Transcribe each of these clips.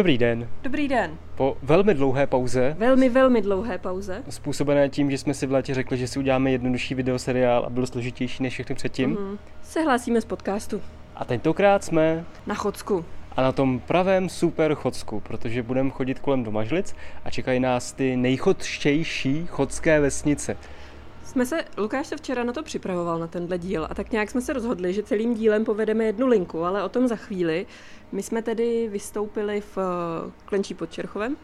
Dobrý den. Dobrý den. Po velmi dlouhé pauze, Velmi, velmi dlouhé pauze. způsobené tím, že jsme si v létě řekli, že si uděláme jednodušší videoseriál a byl složitější než všechny předtím. Mhm. Se hlásíme z podcastu. A tentokrát jsme Na Chodsku. a na tom pravém super chodsku, protože budeme chodit kolem Domažlic a čekají nás ty nejchodštější chodské vesnice. Jsme se, Lukáš se včera na to připravoval, na tenhle díl, a tak nějak jsme se rozhodli, že celým dílem povedeme jednu linku, ale o tom za chvíli. My jsme tedy vystoupili v eh, Klenčí pod Čerchovem,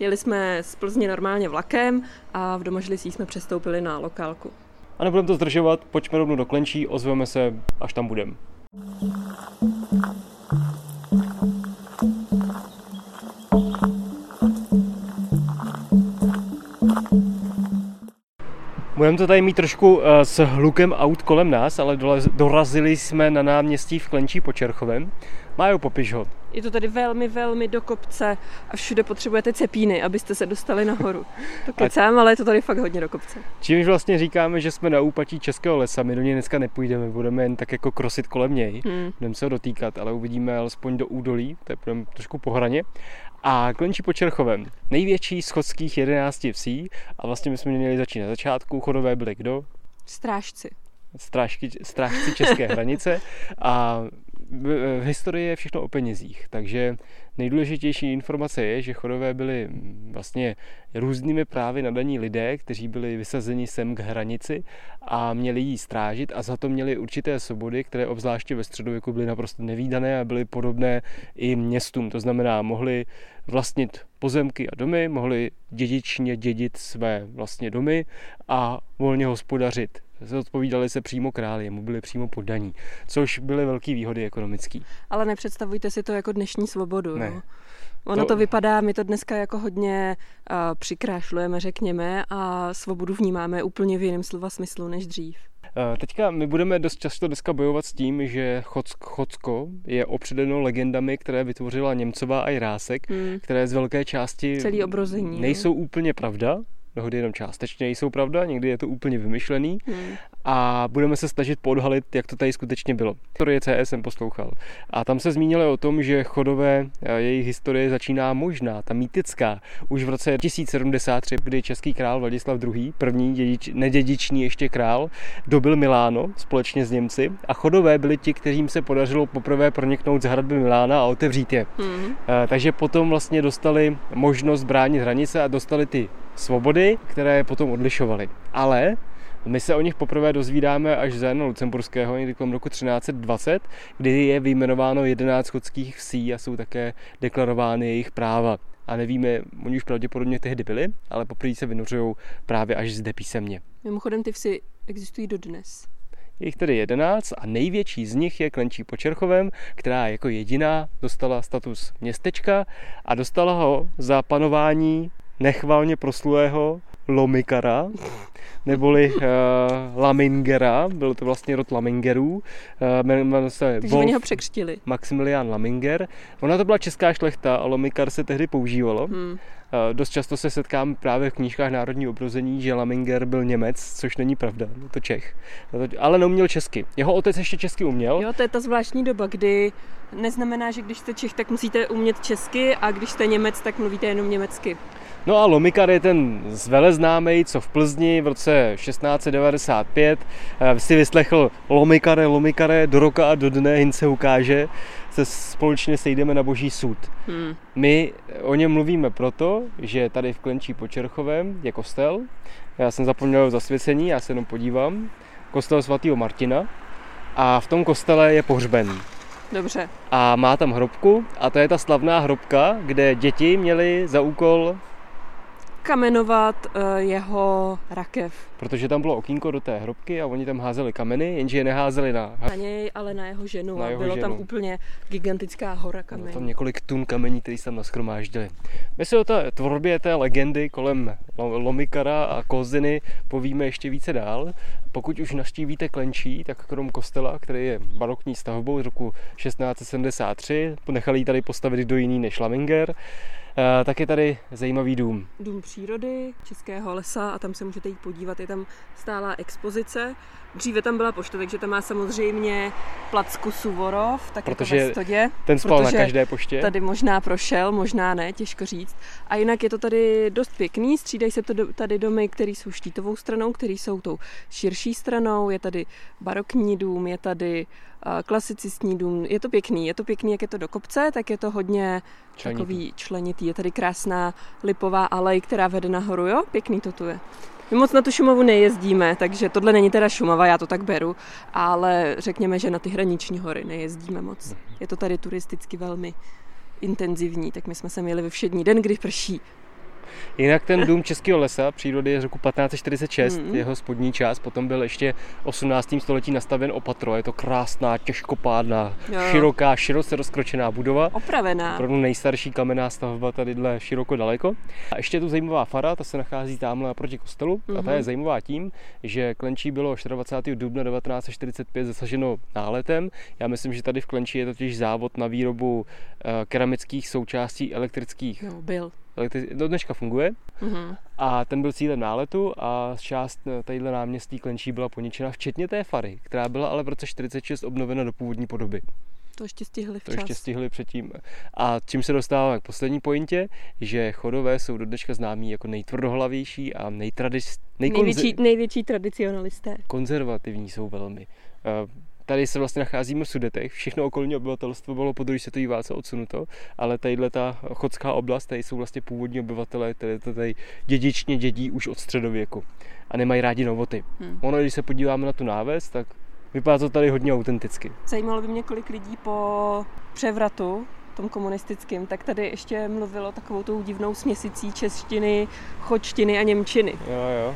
jeli jsme z Plzně normálně vlakem a v Domažlicích jsme přestoupili na lokálku. A nebudeme to zdržovat, pojďme rovnou do Klenčí, ozveme se, až tam budeme. Budeme to tady mít trošku uh, s hlukem aut kolem nás, ale dorazili jsme na náměstí v Klenčí pod Čerchovem. Májo, popiš ho. Je to tady velmi, velmi do kopce a všude potřebujete cepíny, abyste se dostali nahoru. To kecám, ale je to tady fakt hodně do kopce. Čímž vlastně říkáme, že jsme na úpatí Českého lesa, my do něj dneska nepůjdeme, budeme jen tak jako krosit kolem něj, Hmm. budeme se ho dotýkat, ale uvidíme alespoň do údolí, to je trošku po hraně. A Klenčí pod Čerchovem, největší z chodských 11 vsí a vlastně my jsme měli začít na začátku, chodové byli kdo? Strážci. Strážky, strážci české hranice a v, v historii je všechno o penězích, takže nejdůležitější informace je, že chodové byli mm, vlastně různými právy nadaní lidé, kteří byli vysazeni sem k hranici a měli jí strážit a za to měli určité svobody, které obzvláště ve středověku byly naprosto nevýdané a byly podobné i městům. To znamená, mohli vlastnit pozemky a domy, mohli dědičně dědit své vlastně domy a volně hospodařit. Zodpovídali se přímo králi, mu byli přímo poddaní, což byly velké výhody ekonomické. Ale nepředstavujte si to jako dnešní svobodu. Ne. Jo? Ono To- to... vypadá, my to dneska jako hodně uh, přikrášlujeme, řekněme, a svobodu vnímáme úplně v jiném slova smyslu než dřív. Teďka my budeme dost často dneska bojovat s tím, že Chock, Chocko je opředeno legendami, které vytvořila Němcová a Jirásek, Hmm. které z velké části Celý obrození. no. nejsou úplně pravda, mnohdy jenom částečně nejsou pravda, někdy je to úplně vymyšlený Hmm. a budeme se snažit podhalit, jak to tady skutečně bylo. Historie CS jsem poslouchal a tam se zmínilo o tom, že chodové, eh, jejich historie začíná možná, ta mýtická, už v roce 1073, kdy český král Vladislav II., první dědič, nedědičný ještě král, dobil Miláno společně s Němci a chodové byli ti, kterým se podařilo poprvé proniknout z hradby Milána a otevřít je. Hmm. Eh, Takže potom vlastně dostali možnost bránit hranice a dostali ty svobody, které je potom odlišovaly. Ale my se o nich poprvé dozvídáme až za Jana Lucemburského někdy kolem roku 1320, kdy je vyjmenováno 11 skotských vsí a jsou také deklarovány jejich práva. A nevíme, oni už pravděpodobně tehdy byli, ale poprvé se vynořují právě až zde písemně. Mimochodem ty vsi existují dodnes. Je jich tedy 11 a největší z nich je Klenčí pod Čerchovem, která jako jediná dostala status městečka a dostala ho za panování nechvalně proslulého Lomikara, neboli uh, Lamingera, byl to vlastně rod Lamingerů, uh, jmenoval se Takže oni ho překřtili. Maximilian Laminger. Ona to byla česká šlechta a Lomikar se tehdy používalo. Hmm. Eh, Dost často se setkám právě v knížkách Národní obrození, že Laminger byl Němec, což není pravda, je to Čech. To- Ale neuměl česky. Jeho otec ještě česky uměl. Jo, to je ta zvláštní doba, kdy neznamená, že když jste Čech, tak musíte umět česky a když jste Němec, tak mluvíte jenom německy. No a Lomikar je ten zveleznámej, co v Plzni v roce 1695 eh, si vyslechl Lomikare, Lomikare, do roka a do dne hin se ukáže, se společně sejdeme na boží soud. Hmm. My o něm mluvíme proto, že tady v Klenčí pod Čerchovem je kostel. Já jsem zapomněl zasvěcení, já se jenom podívám. Kostel svatého Martina. A v tom kostele je pohřben. Dobře. A má tam hrobku a to je ta slavná hrobka, kde děti měly za úkol zakamenovat uh, jeho rakev. Protože tam bylo okýnko do té hrobky a oni tam házeli kameny, jenže je neházeli na... Na něj, ale na jeho ženu. Na a jeho bylo ženu. tam úplně gigantická hora Bylo kamení. tam několik tun kamení, které se tam naschromáždili. My si o té tvorbě té legendy kolem Lo- Lomikara a Koziny povíme ještě více dál. Pokud už naštívíte Klenčí, tak krom kostela, který je barokní stavbou z roku 1673, nechali ji tady postavit kdo jiný než Laminger, eh, tak je tady zajímavý dům. Dům přírody Českého lesa a tam se můžete jít podívat, je tam stálá expozice. Dříve tam byla pošta, takže tam má samozřejmě placku Suvorov, tak Protože jako ve Stodě. Ten spal na každé poště. Tady možná prošel, možná ne, těžko říct. A jinak je to tady dost pěkný, střídají se to do, tady domy, které jsou štítovou stranou, které jsou tou širší stranou, je tady barokní dům, je tady uh, klasicistní dům, je to pěkný, je to pěkný, jak je to do kopce, tak je to hodně Členitý. takový členitý. Je tady krásná lipová alej, která vede nahoru, jo? Pěkný to tu je. My moc na tu Šumavu nejezdíme, takže tohle není teda Šumava, já to tak beru, ale řekněme, že na ty hraniční hory nejezdíme moc. Je to tady turisticky velmi intenzivní, tak my jsme se měli ve všední den, kdy prší. Jinak ten dům Českého lesa přírody je z roku 1546, Mhm. jeho spodní část, potom byl ještě 18. století nastaven opatro. Je to krásná, těžkopádná, Jo. široká, široce rozkročená budova. Opravená. Opravdu nejstarší kamenná stavba tadyhle široko daleko. A ještě je tu zajímavá fara, ta se nachází tamhle naproti kostelu. A ta Mhm. je zajímavá tím, že Klenčí bylo 24. dubna 1945 zasaženo náletem. Já myslím, že tady v Klenčí je totiž závod na výrobu eh, keramických součástí elektrických. No, byl. Elektri- do dneška funguje. Mhm. A ten byl cílem náletu a část eh, tadyhle náměstí Klenčí byla poničena, včetně té fary, která byla ale v roce 46 obnovena do původní podoby. To ještě stihli To včas. ještě stihli předtím. A čím se dostáváme k poslední pointě, že chodové jsou do dneška známí jako nejtvrdohlavější a nejtradis, největší, největší tradicionalisté. konzervativní jsou velmi. Tady se vlastně nacházíme v Sudetech, všechno okolní obyvatelstvo bylo po druhé světové válce odsunuto, ale tadyhle ta chodská oblast, tady jsou vlastně původní obyvatelé, které to tady dědičně dědí už od středověku a nemají rádi novoty. Hm. Ono, když se podíváme na tu náves, tak vypadá to tady hodně autenticky. Zajímalo by mě, kolik lidí po převratu tom komunistickém, tak tady ještě mluvilo takovou tou divnou směsicí češtiny, chočtiny a němčiny. Jo, jo.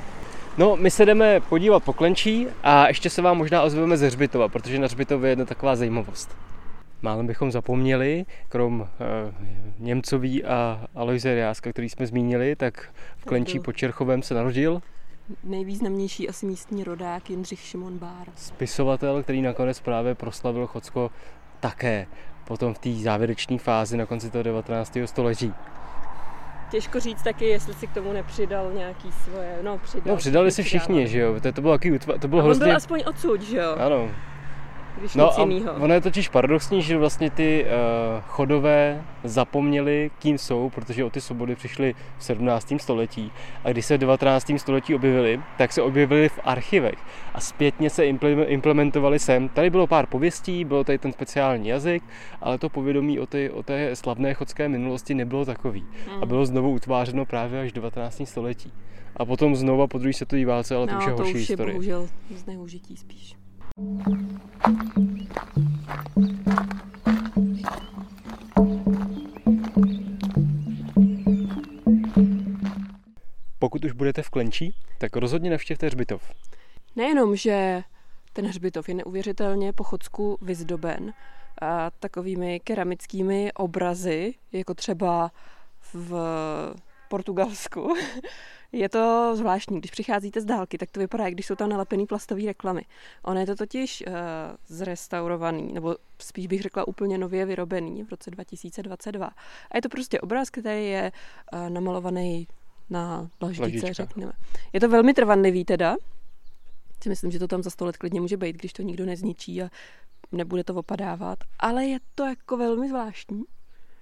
No, my se jdeme podívat po Klenčí a ještě se vám možná ozveme ze Hřbitova, protože na Hřbitově je jedna taková zajímavost. Málem bychom zapomněli, krom uh, Němcový a Aloise Riáska, který jsme zmínili, tak v Klenčí pod Čerchovem se narodil Nejvýznamnější asi místní rodák Jindřich Šimon Bár. spisovatel, který nakonec právě proslavil Chocko také potom v té závěrečné fázi na konci toho 19. století. Těžko říct taky, jestli si k tomu nepřidal nějaký svoje, no přidal. No, přidali si všichni, že jo? To, to bylo takový utva, to bylo A on hrozně... byl aspoň odsud, že jo? Ano, Když No nic a jinýho. ono je totiž paradoxní, že vlastně ty uh, chodové zapomněli, kým jsou, protože o ty svobody přišli v 17. století. A když se v 19. století objevili, tak se objevili v archivech a zpětně se implem- implementovali sem. Tady bylo pár pověstí, bylo tady ten speciální jazyk, ale to povědomí o, ty, o té slavné chodské minulosti nebylo takový. Hmm. A bylo znovu utvářeno právě až v 19. století. A potom znova po druhé světové válce, ale to no, už je to horší už je historie. bohužel zneužití spíš. Pokud už budete v Klenčí, tak rozhodně navštěvte Hřbitov. Nejenom, že ten hřbitov je neuvěřitelně po Chodsku vyzdoben a takovými keramickými obrazy, jako třeba v Portugalsku. Je to zvláštní, když přicházíte z dálky, tak to vypadá, jak když jsou tam nalepený plastové reklamy. Ono je to totiž uh, zrestaurovaný, nebo spíš bych řekla úplně nově vyrobený v roce 2022. A je to prostě obraz, který je uh, namalovaný na laždice, řekněme. Je to velmi trvanlivý teda, si myslím, že to tam za sto let klidně může být, když to nikdo nezničí a nebude to opadávat, ale je to jako velmi zvláštní.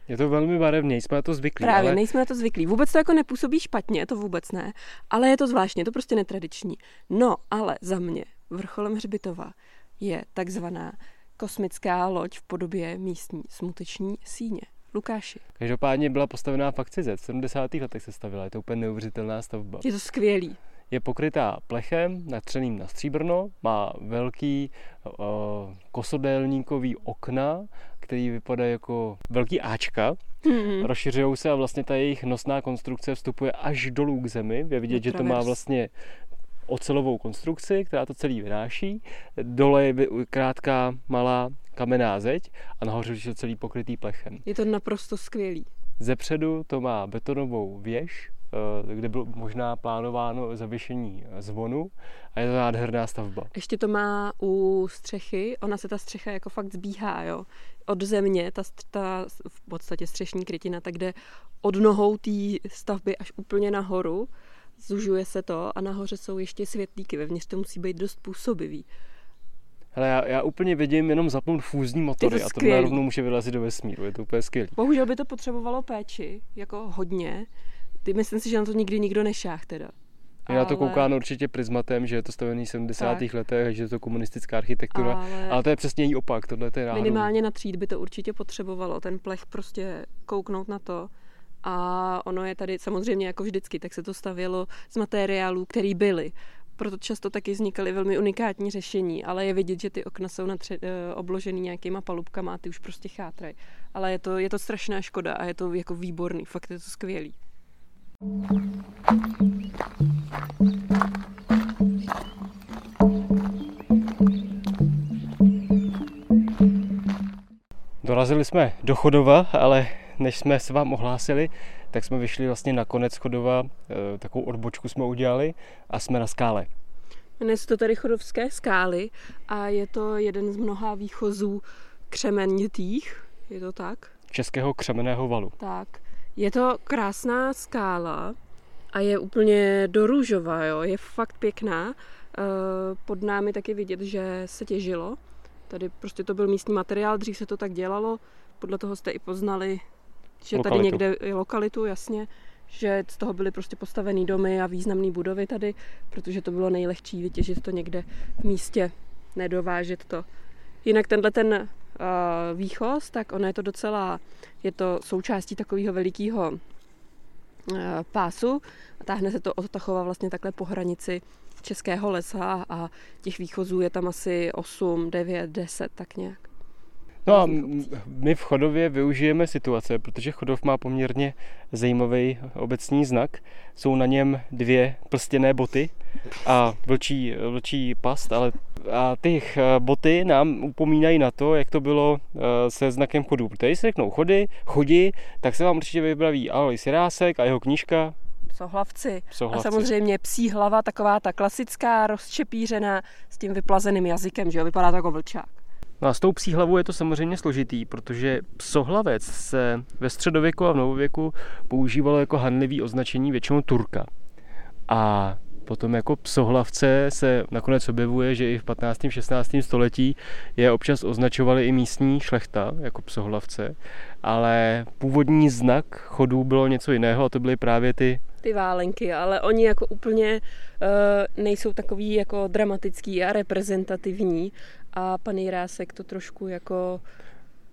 Je to velmi barevně, jsme na to zvyklí, Právě, ale nejsme na to zvyklí. Vůbec to jako nepůsobí špatně, to vůbec ne, ale je to zvláštní, je to prostě netradiční. No, ale za mě vrcholem Hřbitova je takzvaná kosmická loď v podobě místní smuteční síně. Lukáši, každopádně byla postavená v akcize, v 70. letech se stavila, je to úplně neuvěřitelná stavba. je to skvělý. Je pokrytá plechem, natřeným na stříbrno, má velký uh, kosodélníkový okna, který vypadá jako velký Ačka Mm-hmm. Rozšiřují se a vlastně ta jejich nosná konstrukce vstupuje až dolů k zemi. Je vidět, že to má vlastně ocelovou konstrukci, která to celý vynáší. Dole je krátká, malá kamenná zeď a nahoře je celý pokrytý plechem. Je to naprosto skvělý. Zepředu to má betonovou věž, kde bylo možná plánováno zavěšení zvonu a je to nádherná stavba. Ještě to má u střechy, ona se ta střecha jako fakt zbíhá, jo. Od země, ta, ta v podstatě střešní krytina, tak jde od nohou té stavby až úplně nahoru, zužuje se to a nahoře jsou ještě světlíky, vevnitř to musí být dost působivý. Hele, já, já úplně vidím jenom zapnout fúzní motory to a to rovnou může vylezit do vesmíru, je to úplně skvělé. Bohužel by to potřebovalo péči, jako hodně. Ty myslím si, že na to nikdy nikdo nešáh teda. Je na to koukáno určitě prismatem, že je to stavený v 70. Tak. letech, že je to komunistická architektura, ale, ale to je přesně její opak, tohle je náhodou. Minimálně na tříd by to určitě potřebovalo, ten plech prostě kouknout na to. A ono je tady samozřejmě jako vždycky, tak se to stavělo z materiálů, které byly proto často taky vznikaly velmi unikátní řešení, ale je vidět, že ty okna jsou natře- eh, obložený nějakýma palubkama a ty už prostě chátrají. Ale je to, je to strašná škoda a je to jako výborný, fakt je to skvělý. Dorazili jsme do Chodova, ale než jsme se vám ohlásili, tak jsme vyšli vlastně na konec Chodova, eh, takovou odbočku jsme udělali a jsme na skále. Jmenuje se to tady Chodovské skály a je to jeden z mnoha výchozů křemenitých, je to tak? Českého křemeného valu. Tak. Je to krásná skála a je úplně do jo. je fakt pěkná. Eh, pod námi taky vidět, že se těžilo. Tady prostě to byl místní materiál, dřív se to tak dělalo, podle toho jste i poznali že lokalitu. tady někde je lokalitu, jasně, že z toho byly prostě postavený domy a významné budovy tady, protože to bylo nejlehčí vytěžit to někde v místě, nedovážet to. Jinak tenhle ten uh, výchoz, tak ono je to docela, je to součástí takového velikého uh, pásu a táhne se to od Tachova vlastně takhle po hranici Českého lesa a těch výchozů je tam asi 8, 9, 10, tak nějak. No a my v Chodově využijeme situace, protože Chodov má poměrně zajímavý obecní znak. Jsou na něm dvě plstěné boty a vlčí, vlčí past, ale a ty eh, boty nám upomínají na to, jak to bylo eh, se znakem chodů. Protože když se řeknou chody, chodí, tak se vám určitě vypraví Alois Jirásek a jeho knížka Psohlavci. Psohlavci. A samozřejmě psí hlava, taková ta klasická, rozčepířená s tím vyplazeným jazykem, že jo, vypadá to jako vlčák. No a s tou psí hlavou je to samozřejmě složitý, protože psohlavec se ve středověku a v novověku používalo jako hanlivý označení většinou Turka. A potom jako psohlavce se nakonec objevuje, že i v 15. 16. století je občas označovali i místní šlechta jako psohlavce, ale původní znak chodů bylo něco jiného a to byly právě ty ty válenky, ale oni jako úplně uh, nejsou takový jako dramatický a reprezentativní a pan Jirásek to trošku jako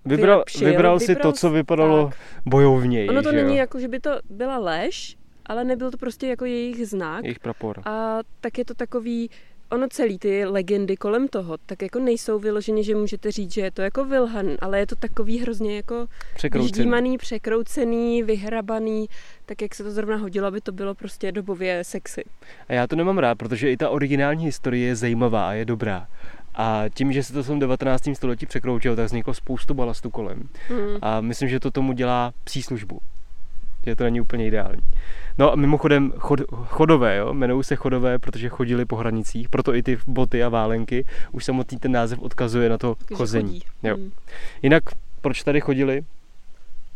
Vybral, vybral si vybral to, co vypadalo tak. bojovněji. Ono to není jo? jako, že by to byla lež, ale nebyl to prostě jako jejich znak. Jejich prapor. A tak je to takový, ono celý ty legendy kolem toho, tak jako nejsou vyloženě, že můžete říct, že je to jako Vilhan, ale je to takový hrozně jako překroucený, překroucený, vyhrabaný, tak jak se to zrovna hodilo, aby to bylo prostě dobově sexy. A já to nemám rád, protože i ta originální historie je zajímavá a je dobrá. A tím, že se to v tom 19. století překroutilo, tak vzniklo spoustu balastu kolem. Mm. A myslím, že to tomu dělá příslužbu. Že to není úplně ideální. No a mimochodem chod, chodové, jo? jmenují se chodové, protože chodili po hranicích, proto i ty boty a válenky, už samotný ten název odkazuje na to chození. Jo. Mm. Jinak, proč tady chodili?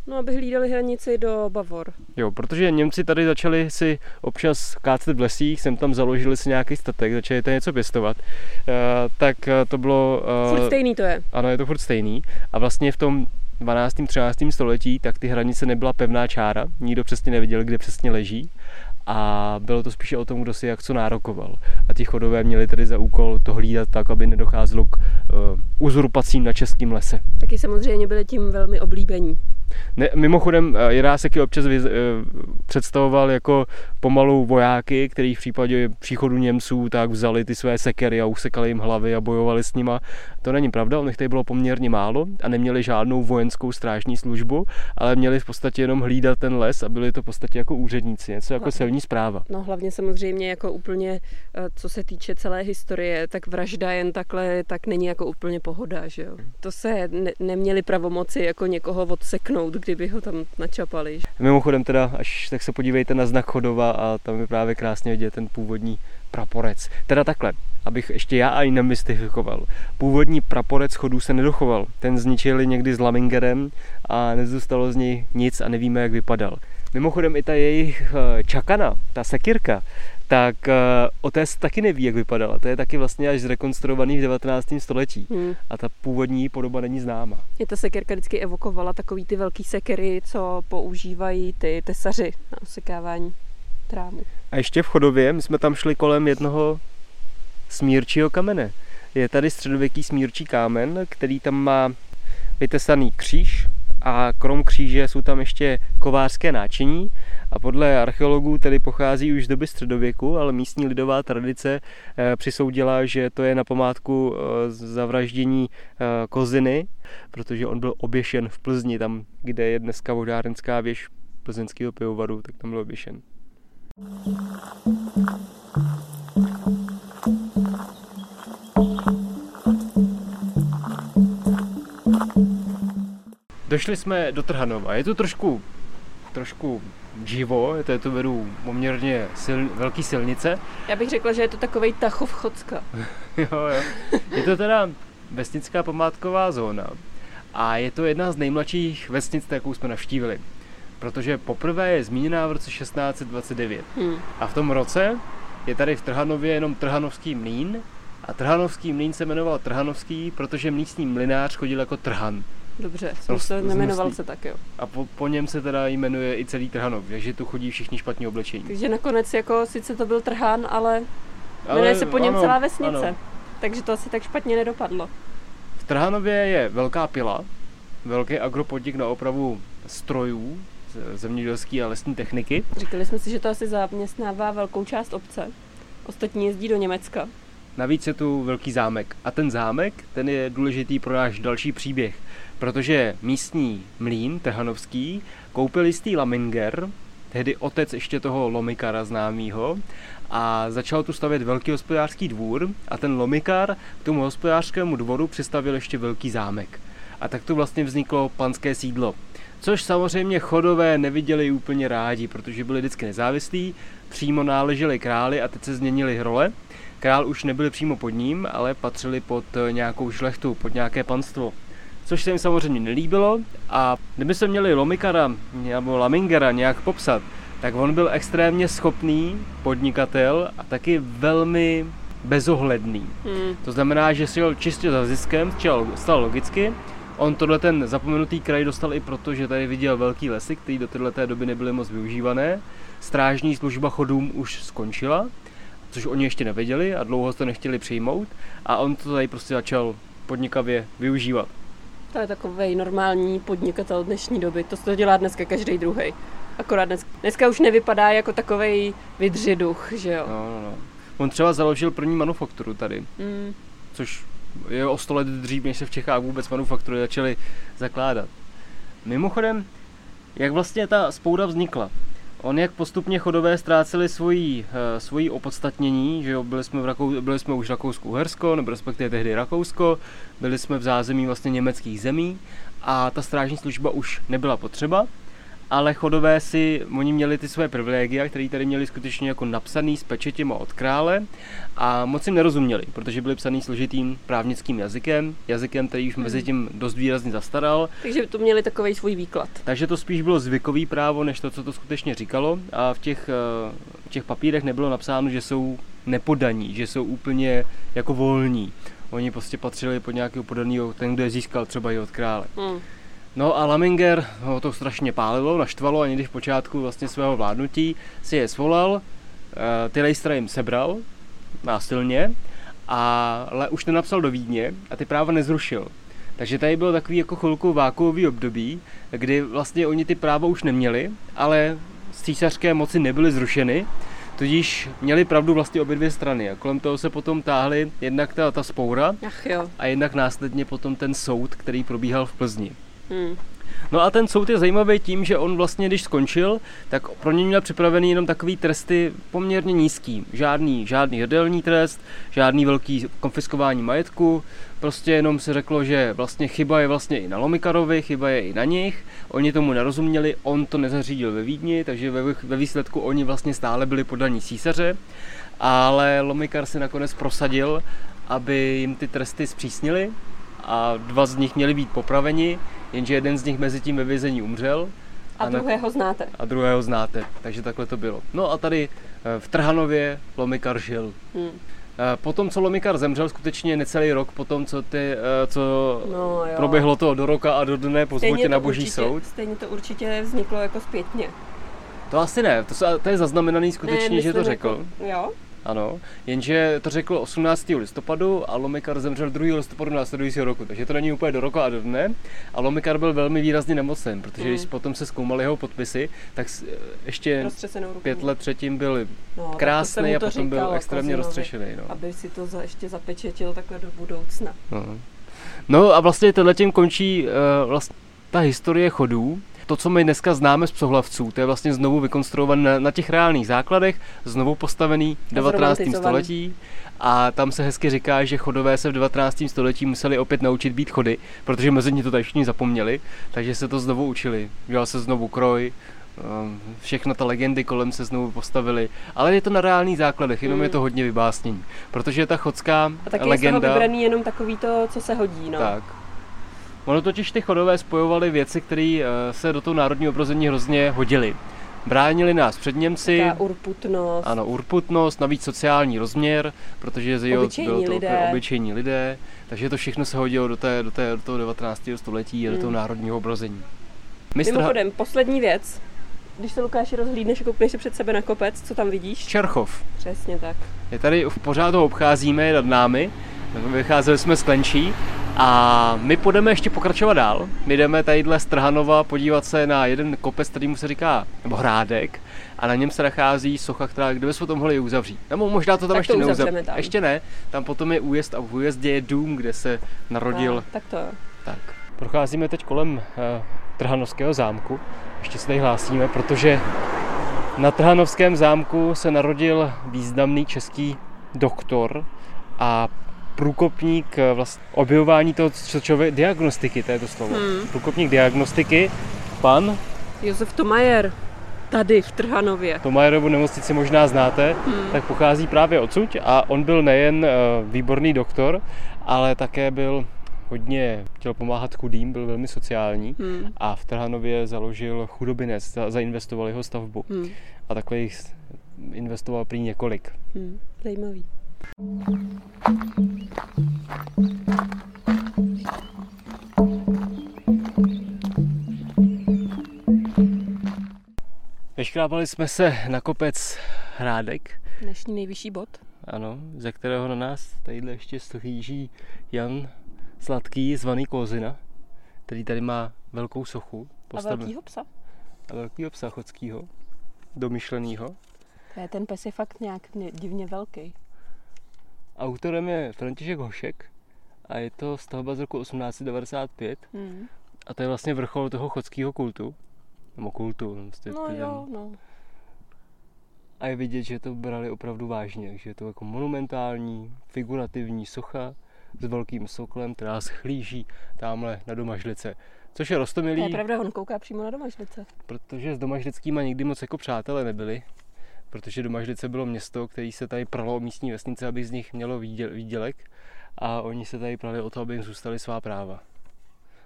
No, aby hlídali hranici do Bavor. Jo, protože Němci tady začali si občas kácet v lesích, sem tam založili si nějaký statek, začali to něco pěstovat, uh, tak eh, to bylo... Uh, furt stejný to je. Ano, je to furt stejný. A vlastně v tom 12. 13. století, tak ty hranice nebyla pevná čára, nikdo přesně nevěděl, kde přesně leží a bylo to spíše o tom, kdo si jak co nárokoval. A ti chodové měli tedy za úkol to hlídat tak, aby nedocházelo k uh, uzurpacím na českém lese. Taky samozřejmě byli tím velmi oblíbení. Ne, mimochodem, eh, Jirásek je občas vy, eh, představoval jako pomalu vojáky, který v případě příchodu Němců tak vzali ty své sekery a usekali jim hlavy a bojovali s nima. To není pravda, on tady bylo poměrně málo a neměli žádnou vojenskou strážní službu, ale měli v podstatě jenom hlídat ten les a byli to v podstatě jako úředníci, něco jako no, celní zpráva. No hlavně samozřejmě jako úplně, eh, co se týče celé historie, tak vražda jen takhle, tak není jako úplně pohoda, že jo. To se ne, neměli pravomoci jako někoho odseknout, kdyby ho tam načapali. Mimochodem teda, až tak se podívejte na znak Chodova a tam je právě krásně vidět ten původní praporec. Teda takhle, abych ještě já i nemystifikoval. Původní praporec chodů se nedochoval. Ten zničili někdy s Lamingerem a nezůstalo z něj nic a nevíme, jak vypadal. Mimochodem i ta jejich eh, čakana, ta sekirka, tak uh, o té se taky neví, jak vypadala. To je taky vlastně až zrekonstruovaný v 19. století. Hmm. A ta původní podoba není známa. Je ta sekerka vždycky evokovala takový ty velký sekery, co používají ty tesaři na osekávání trávu. A ještě v Chodově, my jsme tam šli kolem jednoho smírčího kamene. Je tady středověký smírčí kámen, který tam má vytesaný kříž a krom kříže jsou tam ještě kovářské náčiní a podle archeologů tedy pochází už z doby středověku, ale místní lidová tradice eh, přisoudila, že to je na památku eh, zavraždění eh, Koziny, protože on byl oběšen v Plzni, tam, kde je dneska vodárenská věž plzeňského pivovaru, tak tam byl oběšen. Došli jsme do Trhanova. Je to trošku, trošku živo, je to, je to vedu poměrně sil, velký silnice. Já bych řekla, že je to takový Tachov Chocka. jo, jo. Je to teda vesnická památková zóna a je to jedna z nejmladších vesnic, jakou jsme navštívili. Protože poprvé je zmíněná v roce 1629. Hmm. A v tom roce je tady v Trhanově jenom Trhanovský mlín a Trhanovský mlín se jmenoval Trhanovský, protože místní mlinář chodil jako Trhan. Dobře, Rost, se nemenoval se tak, jo. A po, po něm se teda jmenuje i celý Trhanov, takže tu chodí všichni špatně oblečení. Takže nakonec jako sice to byl Trhan, ale, ale jmenuje se po něm ano, celá vesnice. Ano. Takže to asi tak špatně nedopadlo. V Trhanově je velká pila, velký agropodnik na opravu strojů, zemědělské a lesní techniky. Říkali jsme si, že to asi zaměstnává velkou část obce. Ostatní jezdí do Německa. Navíc je tu velký zámek. A ten zámek, ten je důležitý pro náš další příběh protože místní mlín Trhanovský koupil jistý Laminger, tehdy otec ještě toho Lomikara známýho, a začal tu stavět velký hospodářský dvůr a ten Lomikar k tomu hospodářskému dvoru přistavil ještě velký zámek. A tak tu vlastně vzniklo panské sídlo. Což samozřejmě chodové neviděli úplně rádi, protože byli vždycky nezávislí, přímo náleželi králi a teď se změnili role. Král už nebyl přímo pod ním, ale patřili pod nějakou šlechtu, pod nějaké panstvo což se jim samozřejmě nelíbilo a kdyby se měli Lomikara nebo Lamingera nějak popsat, tak on byl extrémně schopný podnikatel a taky velmi bezohledný. Hmm. To znamená, že si jel čistě za ziskem, stal logicky. On tohle ten zapomenutý kraj dostal i proto, že tady viděl velký lesy, které do této doby nebyly moc využívané. Strážní služba chodům už skončila, což oni ještě nevěděli a dlouho to nechtěli přijmout a on to tady prostě začal podnikavě využívat. To je takový normální podnikatel dnešní doby. To se to dělá dneska každý druhý. Akorát dneska, dneska už nevypadá jako takový vydřiduch, že jo? No, no, no. On třeba založil první manufakturu tady, mm. což je o sto let dřív, než se v Čechách vůbec manufaktury začaly zakládat. Mimochodem, jak vlastně ta spouda vznikla? On jak postupně chodové ztráceli svoji, uh, svoji opodstatnění, že jo, byli jsme, v Rakou, byli jsme už Rakousko-Uhersko, nebo respektive tehdy Rakousko, byli jsme v zázemí vlastně německých zemí a ta strážní služba už nebyla potřeba ale chodové si, oni měli ty své privilegia, které tady měli skutečně jako napsaný s pečetěma od krále a moc jim nerozuměli, protože byly psaný složitým právnickým jazykem, jazykem, který už mezi tím dost výrazně zastaral. Takže to měli takový svůj výklad. Takže to spíš bylo zvykový právo, než to, co to skutečně říkalo a v těch, eh, v těch papírech nebylo napsáno, že jsou nepodaní, že jsou úplně jako volní. Oni prostě patřili pod nějakého podaného, ten, kdo je získal třeba i od krále. Hmm. No a Laminger ho to strašně pálilo, naštvalo a někdy v počátku vlastně svého vládnutí si je svolal, eh, ty lejstra jim sebral násilně, ale už nenapsal do Vídně a ty práva nezrušil. Takže tady bylo takový jako chvilku vákuový období, kdy vlastně oni ty práva už neměli, ale císařské moci nebyly zrušeny, tudíž měli pravdu vlastně obě dvě strany. A kolem toho se potom táhly jednak ta, ta spoura Ach jo. a jednak následně potom ten soud, který probíhal v Plzni. Hmm. No a ten soud je zajímavý tím, že on vlastně, když skončil, tak pro něj měl připravený jenom takový tresty poměrně nízký. Žádný, žádný hrdelní trest, žádný velký konfiskování majetku, prostě jenom se řeklo, že vlastně chyba je vlastně i na Lomikarovi, chyba je i na nich, oni tomu nerozuměli, on to nezařídil ve Vídni, takže ve, ve výsledku oni vlastně stále byli podaní císaře, ale Lomikar si nakonec prosadil, aby jim ty tresty zpřísnili a dva z nich měli být popraveni, jenže jeden z nich mezi tím ve vězení umřel. A, a druhého znáte. A druhého znáte, takže takhle to bylo. No a tady eh, v Trhanově Lomikar žil. Hmm. Eh, potom, co Lomikar zemřel, skutečně necelý rok potom, co, ty, eh, co no, proběhlo to do roka a do dne po na boží určitě, soud. Stejně to určitě vzniklo jako zpětně. To asi ne, to, to je zaznamenaný skutečně, ne, že to řekl. Jako, jo? Ano, jenže to řekl 18. listopadu a Lomikar zemřel 2. listopadu následujícího roku, takže to není úplně do roku a do dne. A Lomikar byl velmi výrazně nemocen, protože mm. když potom se zkoumaly jeho podpisy, tak ještě pět let předtím byl no, krásný a potom říkal, byl extrémně roztřešený. No. Aby si to za, ještě zapečetil takhle do budoucna. No, no a vlastně tenhle tím končí uh, vlastně ta historie chodů, to, co my dneska známe z psohlavců, to je vlastně znovu vykonstruované na, na těch reálných základech, znovu postavený v 19. století. A tam se hezky říká, že chodové se v 19. století museli opět naučit být chody, protože mezi ně to tady všichni zapomněli, takže se to znovu učili. Dělal se znovu kroj, ehm, všechno ta legendy kolem se znovu postavily, ale je to na reálných základech, jenom mm. je to hodně vybásnění, protože ta chodská A taky legenda... je z toho vybraný jenom takový to, co se hodí, no. Tak, Ono totiž ty chodové spojovaly věci, které eh, se do toho národního obrození hrozně hodily. Bránili nás před Němci. Taká urputnost. Ano, urputnost, navíc sociální rozměr, protože z obyčejní to lidé. obyčejní lidé. Takže to všechno se hodilo do, té, do, té, do toho 19. století a do toho hmm. národního obrození. Mistr... Mimochodem, poslední věc. Když se Lukáši rozhlídneš a koukneš se před sebe na kopec, co tam vidíš? Čerchov. Přesně tak. Je tady, pořád ho obcházíme nad námi, vycházeli jsme z Klenčí a my půjdeme ještě pokračovat dál. My jdeme tadyhle z Trhanova podívat se na jeden kopec, kterýmu se říká, nebo hrádek, a na něm se nachází socha, která, kde bychom to mohli uzavřít. Nebo možná to tam tak ještě neuzavřeme. Ještě ne, tam potom je újezd a v újezdě je dům, kde se narodil. A, tak to Tak. Procházíme teď kolem uh, Trhanovského zámku. Ještě se tady hlásíme, protože na Trhanovském zámku se narodil významný český doktor a průkopník eh, vlastně objevování toho člověk, diagnostiky, to je to slovo. Hmm. Průkopník diagnostiky, pan Josef Tomajer, tady v Trhanově. Tomajerovu nemocnici možná znáte, hmm. tak pochází právě odsud a on byl nejen eh, výborný doktor, ale také byl hodně chtěl pomáhat chudým, byl velmi sociální hmm. a v Trhanově založil chudobinec, zainvestoval jeho stavbu. Hmm. A takových investoval prý několik. Hmm. Zajímavý. Vyškrábali jsme se na kopec Hrádek. Dnešní nejvyšší bod. Ano, ze kterého na nás tadyhle ještě stojíží Jan Sladký, zvaný Kozina, který tady má velkou sochu. Postaven... A velkýho psa. A velkýho psa chodskýho, domyšlenýho. Ten pes je fakt nějak divně velký. Autorem je František Hošek a je to stavba z roku 1895 hmm. a to je vlastně vrchol toho chodského kultu. Nebo kultu. Vlastně no jo, no. A je vidět, že to brali opravdu vážně, že je to jako monumentální, figurativní socha s velkým soklem, která schlíží tamhle na Domažlice. Což je rostomilý. To je pravda, on kouká přímo na Domažlice. Protože s Domažlickýma nikdy moc jako přátelé nebyli protože Domažlice bylo město, který se tady pralo o místní vesnice, aby z nich mělo výdělek a oni se tady prali o to, aby jim zůstaly svá práva.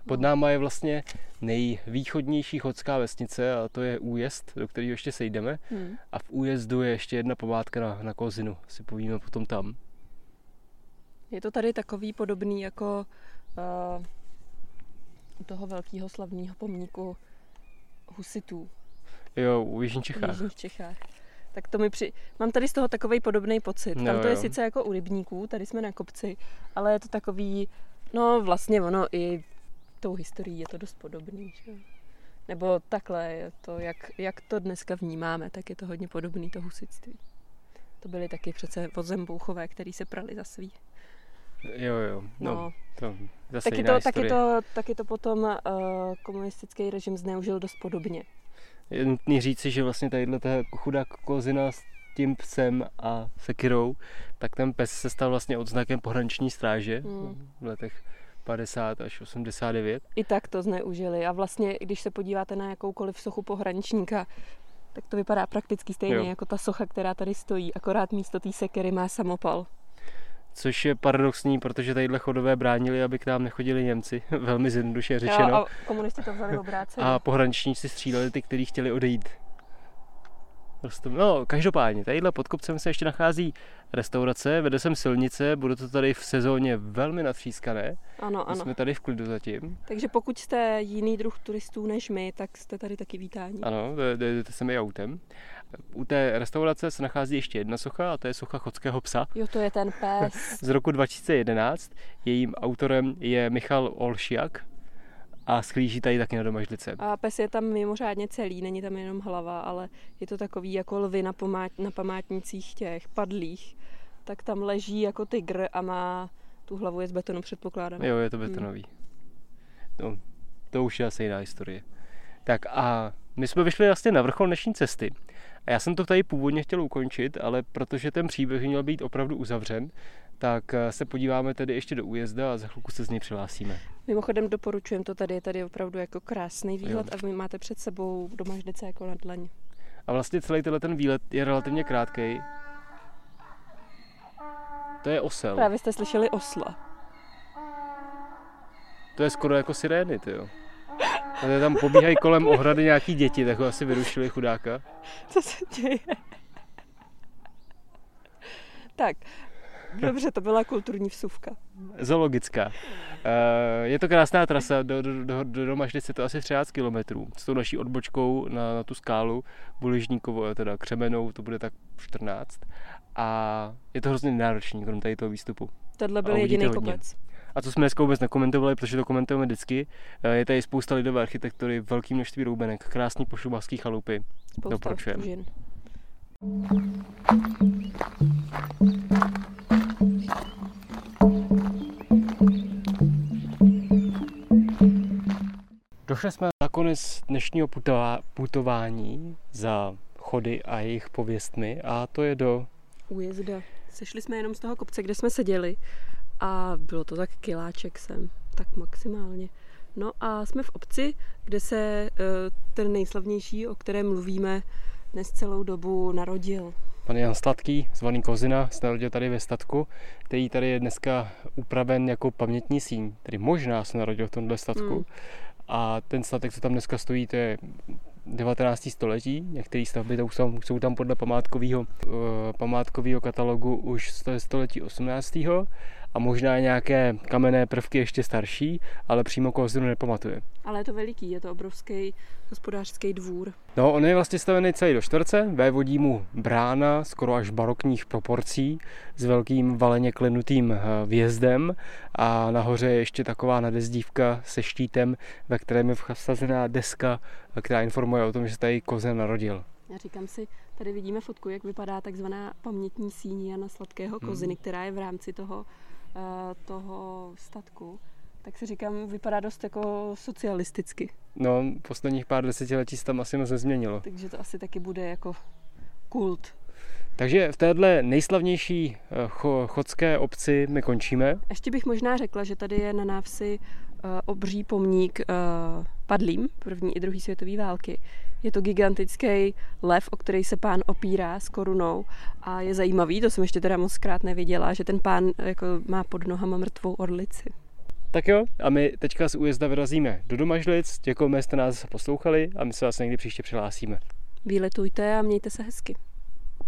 Pod náma je vlastně nejvýchodnější chodská vesnice a to je újezd, do kterého ještě sejdeme. Hmm. A v újezdu je ještě jedna památka na, na Kozinu, si povíme potom tam. Je to tady takový podobný jako uh, u toho velkého slavného pomníku husitů. Jo, u Jižních Čechách. U Jižních Čechách. Tak to mi při... Mám tady z toho takový podobný pocit. Tam to je jo. sice jako u rybníků, tady jsme na kopci, ale je to takový No vlastně ono i tou historií je to dost podobný, že? Nebo takhle je to, jak, jak to dneska vnímáme, tak je to hodně podobný to husitství. To byly taky přece vozembouchové, který se prali za svý. Jo, jo. No, no. to zase taky, to, taky, to, taky to potom uh, komunistický režim zneužil dost podobně. Je nutný říci, že vlastně tadyhle ta chudá kozina s tím psem a sekirou, tak ten pes se stal vlastně odznakem pohraniční stráže hmm. v letech 50 až 89. I tak to zneužili a vlastně, když se podíváte na jakoukoliv sochu pohraničníka, tak to vypadá prakticky stejně jo. jako ta socha, která tady stojí, akorát místo té sekery má samopal. Což je paradoxní, protože tadyhle chodové bránili, aby k nám nechodili Němci, velmi zjednoduše řečeno. Jo, a komunisti to vzali obráceně. A pohraničníci stříleli ty, kteří chtěli odejít. Prostě, no, každopádně, tadyhle pod kopcem se ještě nachází restaurace, vede sem silnice, bude to tady v sezóně velmi natřískané. Ano, ano. Jsme tady v klidu zatím. Takže pokud jste jiný druh turistů než my, tak jste tady taky vítáni. Ano, jdete sem i autem. U té restaurace se nachází ještě jedna socha a to je socha chodského psa. Jo, to je ten pes. Z roku 2011. Jejím autorem je Michal Olšiak, a sklíží tady taky na domažlice. A pes je tam mimořádně celý, není tam jenom hlava, ale je to takový jako lvy na, pomát, na památnicích těch padlých. Tak tam leží jako tygr a má tu hlavu je z betonu předpokládám. Jo, je to betonový. Hmm. No, to už je asi jiná historie. Tak a my jsme vyšli vlastně na vrchol dnešní cesty. A já jsem to tady původně chtěl ukončit, ale protože ten příběh měl být opravdu uzavřen, tak eh, se podíváme tedy ještě do újezda a za chvilku se z něj přihlásíme. Mimochodem doporučujem to tady, je tady opravdu jako krásný výhled jo. a vy máte před sebou domaždice jako na dlaň. A vlastně celý tenhle ten výlet je relativně krátký. To je osel. Právě jste slyšeli osla. To je skoro jako sirény, ty jo. A tam pobíhají kolem ohrady nějaký děti, tak ho asi vyrušili chudáka. Co se děje? tak, Dobře, to byla kulturní vsuvka. Zoologická. Eh, je to krásná trasa, do, do, do, do Domažlice to asi 13 km. S tou naší odbočkou na, na tu skálu Buližníkovo, teda Křemenou, to bude tak 14. A je to hrozně náročný, krom tady toho výstupu. Tohle byl jediný kopec. A co jsme dneska vůbec nekomentovali, protože to komentujeme vždycky, eh, je tady spousta lidové architektury, velké množství roubenek, krásný pošubavský chalupy. Spousta Doporučujeme. Došli jsme na konec dnešního putování za chody a jejich pověstmi a to je do... Újezda. Sešli jsme jenom z toho kopce, kde jsme seděli a bylo to tak kiláček sem, tak maximálně. No a jsme v obci, kde se eh, ten nejslavnější, o kterém mluvíme dnes celou dobu, narodil. Pan Jan Sladký, zvaný Kozina, se narodil tady ve statku, který tady je dneska upraven jako pamětní síň. Tedy možná se narodil v tomhle statku. Hmm. A ten statek, co tam dneska stojí, to je 19. století. Některé stavby to jsou, jsou tam podle památkového, uh, památkového katalogu už z století 18 a možná nějaké kamenné prvky ještě starší, ale přímo Kozinu nepamatuje. Ale je to veliký, je to obrovský hospodářský dvůr. No, on je vlastně stavený celý do čtverce, vévodí mu brána skoro až barokních proporcí s velkým valeně klenutým eh, vjezdem a nahoře je ještě taková nadezdívka se štítem, ve kterém je vsazená deska, která informuje o tom, že se tady kozen narodil. Já říkám si, tady vidíme fotku, jak vypadá takzvaná pamětní síň Jana Sladkého koziny, hmm. která je v rámci toho Eh, toho statku, tak si říkám, vypadá dost jako socialisticky. No, posledních pár desetiletí se tam asi moc nezměnilo. Takže to asi taky bude jako kult. Takže v téhle nejslavnější eh, chodské obci my končíme. Ještě bych možná řekla, že tady je na návsi Eh, obří pomník eh, padlým první i druhé světové války. Je to gigantický lev, o který se pán opírá s korunou a je zajímavý, to jsem ještě teda moc krát neviděla, že ten pán jako má pod nohama mrtvou orlici. Tak jo, a my teďka z újezda vyrazíme do Domažlic. Děkujeme, že jste nás poslouchali a my se vás někdy příště přihlásíme. Výletujte a mějte se hezky.